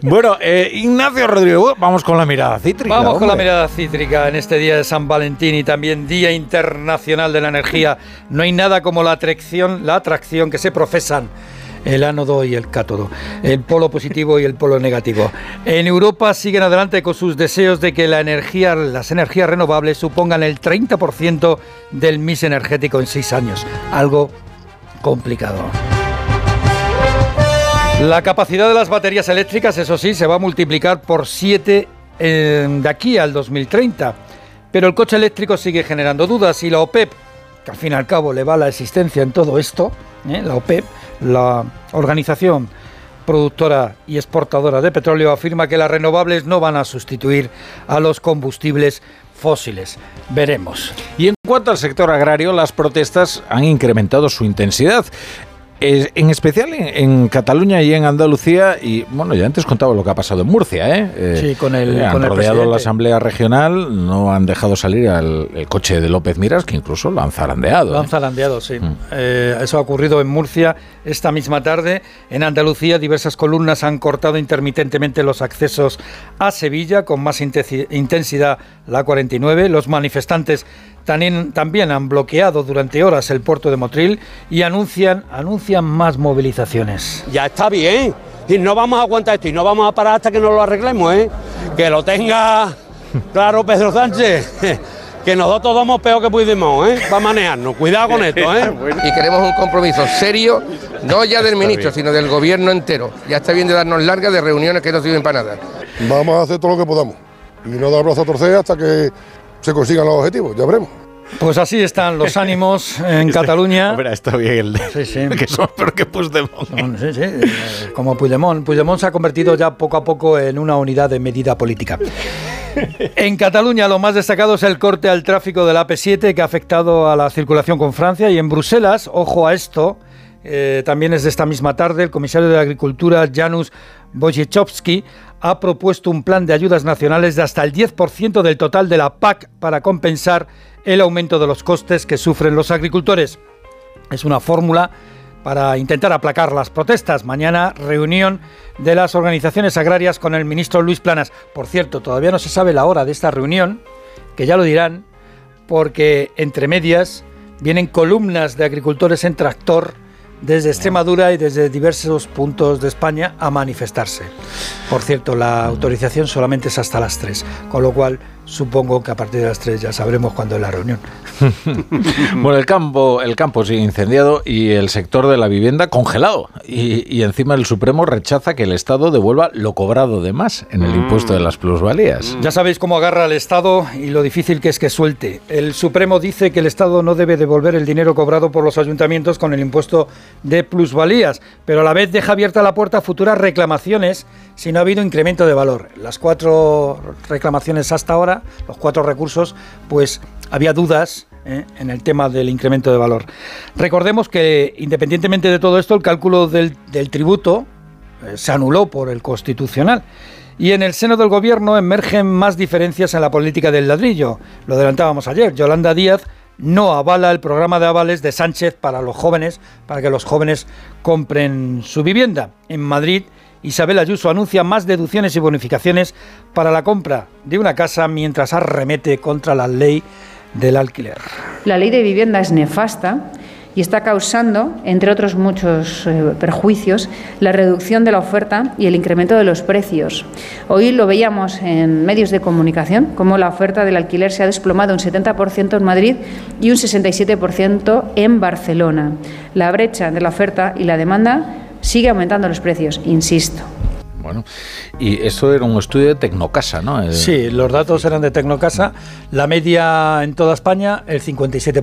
Bueno, eh, Ignacio Rodrigo, vamos con la mirada cítrica. Vamos con la mirada cítrica en este día de San Valentín y también Día Internacional de la Energía. No hay nada como la atracción, la atracción que se profesan el ánodo y el cátodo, el polo positivo y el polo negativo. En Europa siguen adelante con sus deseos de que la energía, las energías renovables supongan el 30% del mix energético en seis años. Algo complicado. La capacidad de las baterías eléctricas, eso sí, se va a multiplicar por 7 de aquí al 2030. Pero el coche eléctrico sigue generando dudas y la OPEP, que al fin y al cabo le va la existencia en todo esto, ¿eh? la OPEP, la Organización Productora y Exportadora de Petróleo, afirma que las renovables no van a sustituir a los combustibles fósiles. Veremos. Y en cuanto al sector agrario, las protestas han incrementado su intensidad. En especial en, en Cataluña y en Andalucía, y bueno, ya antes contaba lo que ha pasado en Murcia, ¿eh? Eh, Sí, con el- eh, han con el rodeado presidente. la Asamblea Regional, no han dejado salir al el coche de López Miras, que incluso lo han zarandeado. Lo han ¿eh? zarandeado, sí. Mm. Eh, eso ha ocurrido en Murcia esta misma tarde. En Andalucía, diversas columnas han cortado intermitentemente los accesos a Sevilla con más intensidad la 49. Los manifestantes también, también han bloqueado durante horas el puerto de Motril y anuncian, anuncian más movilizaciones. Ya está bien. Y no vamos a aguantar esto y no vamos a parar hasta que nos lo arreglemos, ¿eh? Que lo tenga claro Pedro Sánchez. Que nosotros somos peor que Puigdemont, ¿eh? Para manejarnos. Cuidado con esto, ¿eh? y queremos un compromiso serio, no ya del ministro, sino del gobierno entero. Ya está bien de darnos largas de reuniones que no sirven para nada. Vamos a hacer todo lo que podamos y no dar brazo a torcer hasta que se consigan los objetivos, ya veremos. Pues así están los ánimos en Cataluña. Hombre, está bien el de, Sí, sí. que son peor que Puigdemont. Son- sí, sí, eh, como Puigdemont. Puigdemont se ha convertido ya poco a poco en una unidad de medida política. En Cataluña lo más destacado es el corte al tráfico del AP7 que ha afectado a la circulación con Francia y en Bruselas, ojo a esto, eh, también es de esta misma tarde, el comisario de Agricultura Janusz Wojciechowski ha propuesto un plan de ayudas nacionales de hasta el 10% del total de la PAC para compensar el aumento de los costes que sufren los agricultores. Es una fórmula para intentar aplacar las protestas. Mañana reunión de las organizaciones agrarias con el ministro Luis Planas. Por cierto, todavía no se sabe la hora de esta reunión, que ya lo dirán, porque entre medias vienen columnas de agricultores en tractor desde Extremadura y desde diversos puntos de España a manifestarse. Por cierto, la autorización solamente es hasta las 3, con lo cual supongo que a partir de las 3 ya sabremos cuándo es la reunión. Bueno, el campo, el campo sigue incendiado y el sector de la vivienda congelado. Y, y encima el Supremo rechaza que el Estado devuelva lo cobrado de más en el impuesto de las plusvalías. Ya sabéis cómo agarra al Estado y lo difícil que es que suelte. El Supremo dice que el Estado no debe devolver el dinero cobrado por los ayuntamientos con el impuesto de plusvalías, pero a la vez deja abierta la puerta a futuras reclamaciones si no ha habido incremento de valor. Las cuatro reclamaciones hasta ahora, los cuatro recursos, pues había dudas ¿eh? en el tema del incremento de valor. Recordemos que independientemente de todo esto, el cálculo del, tributo eh, se anuló por el Constitucional. Y en el seno del gobierno emergen más diferencias en la política del ladrillo. Lo adelantábamos ayer. Yolanda Díaz no avala el programa de avales de Sánchez para los jóvenes, para que los jóvenes compren su vivienda. En Madrid, Isabel Ayuso anuncia más deducciones y bonificaciones para la compra de una casa mientras arremete contra la ley del alquiler. La ley de vivienda es nefasta y está causando, entre otros muchos eh, perjuicios, la reducción de la oferta y el incremento de los precios. Hoy lo veíamos en medios de comunicación, cómo la oferta del alquiler se ha desplomado un 70% en Madrid y un 67% en Barcelona. La brecha de la oferta y la demanda sigue aumentando los precios, insisto. Bueno, y esto era un estudio de Tecnocasa, ¿no? Sí, los datos eran de Tecnocasa. La media en toda España, el 57%.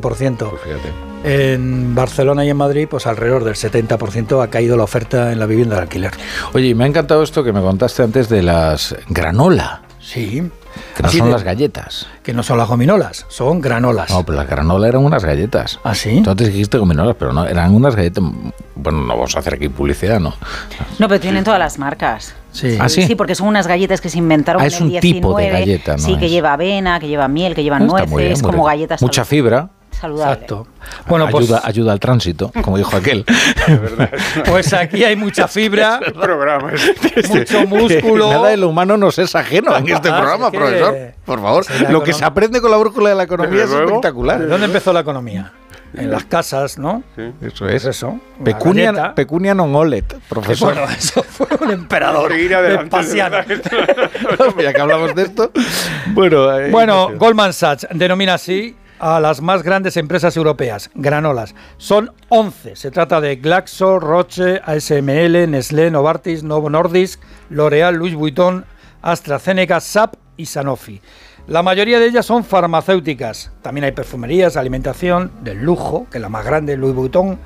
pues fíjate. En Barcelona y en Madrid, pues alrededor del 70% ha caído la oferta en la vivienda de alquiler. Oye, y me ha encantado esto que me contaste antes de las granola, Sí. Que no Así son de- las galletas. Que no son las gominolas, son granolas. No, pero las granola eran unas galletas. ¿Ah, sí? Tú antes dijiste gominolas, pero no, eran unas galletas. Bueno, no vamos a hacer aquí publicidad, ¿no? No, pero tienen todas las marcas. Sí. ¿Ah, sí? Sí, porque son unas galletas que se inventaron Ah, en es un 19. tipo de galleta, ¿no Sí, que lleva avena, que lleva miel, que llevan bien, nueces, como galletas. Mucha fibra. Saludable. Exacto. Bueno, pues, ayuda, ayuda al tránsito, como dijo aquel. pues aquí hay mucha fibra, programa es- mucho músculo. Nada de lo humano nos es ajeno en este Ah, programa, es que- profesor. Por favor, Sí, lo que se aprende con la brújula de la economía es luego. ¿De espectacular. dónde empezó la economía? En las casas, ¿no? Eso es. Pues eso. Pecunia, pecunia non olet, profesor. bueno, eso fue un emperador verdad. ya que hablamos de esto. Bueno, Bueno. Goldman Sachs denomina así a las más grandes empresas europeas, granolas. Son 11. Se trata de Glaxo, Roche, ASML, Nestlé, Novartis, Novo Nordisk, L'Oreal, Louis Vuitton, AstraZeneca, SAP y Sanofi. La mayoría de ellas son farmacéuticas. También hay perfumerías, alimentación, del lujo, que la más grande, Louis Vuitton,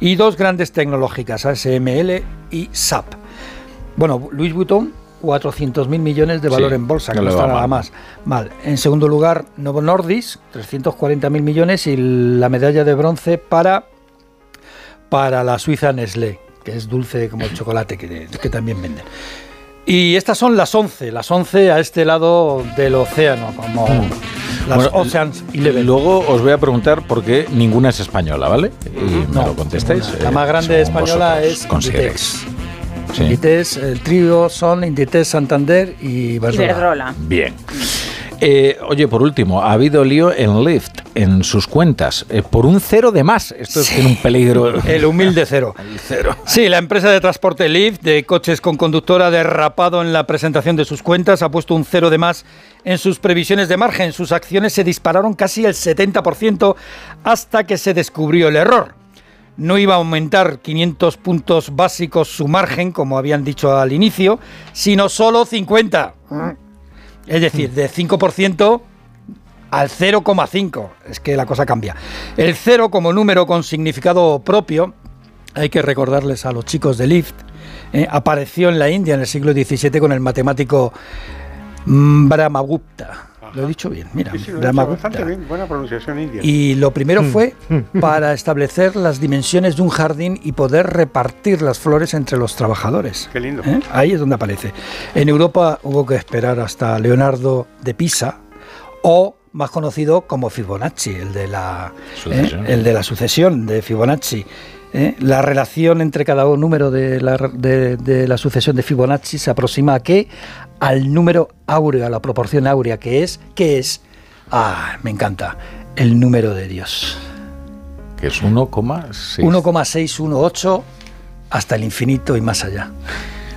y dos grandes tecnológicas, ASML y SAP. Bueno, Louis Vuitton, 400.000 millones de Sí, valor en bolsa, que no está nada mal. más mal. En segundo lugar, Novo Nordisk, 340.000 millones y la medalla de bronce para, para la Suiza Nestlé, que es dulce como el chocolate que, que también venden. Y estas son las 11, las 11 a este lado del océano, como las Bueno, Oceans Y 11. luego os voy a preguntar por qué ninguna es española, ¿vale? Y me lo contestáis. La eh, más grande española es consideréis. Sí. Inditex, el trío son Inditex, Santander y Iberdrola. Bien. Eh, oye, por último, ha habido lío en Lyft, en sus cuentas, eh, por un cero de más. Esto tiene un peligro. El humilde cero. cero. Sí, la empresa de transporte Lyft de coches con conductor ha derrapado en la presentación de sus cuentas, ha puesto un cero de más en sus previsiones de margen. Sus acciones se dispararon casi el 70% hasta que se descubrió el error. No iba a aumentar 500 puntos básicos su margen, como habían dicho al inicio, sino solo 50. Es decir, de 5% al 0,5. Es que la cosa cambia. El 0 como número con significado propio, hay que recordarles a los chicos de Lift, eh, apareció en la India en el siglo XVII con el matemático mm, Brahmagupta. Lo he dicho bien, mira, Sí, sí, lo he hecho Brahmagupta. bastante bien, buena pronunciación india. Y lo primero Mm. fue para establecer las dimensiones de un jardín y poder repartir las flores entre los trabajadores. Qué lindo. ¿Eh? Ahí es donde aparece. En Europa hubo que esperar hasta Leonardo de Pisa o más conocido como Fibonacci, el de la, Sucesión. ¿eh? el de la sucesión de Fibonacci. ¿eh? La relación entre cada número de la, de- de la sucesión de Fibonacci se aproxima a qué? Al número áureo, a la proporción áurea, que es, ¿qué es? Ah, me encanta, el número de Dios. Que es 1,6. 1,618 hasta el infinito y más allá.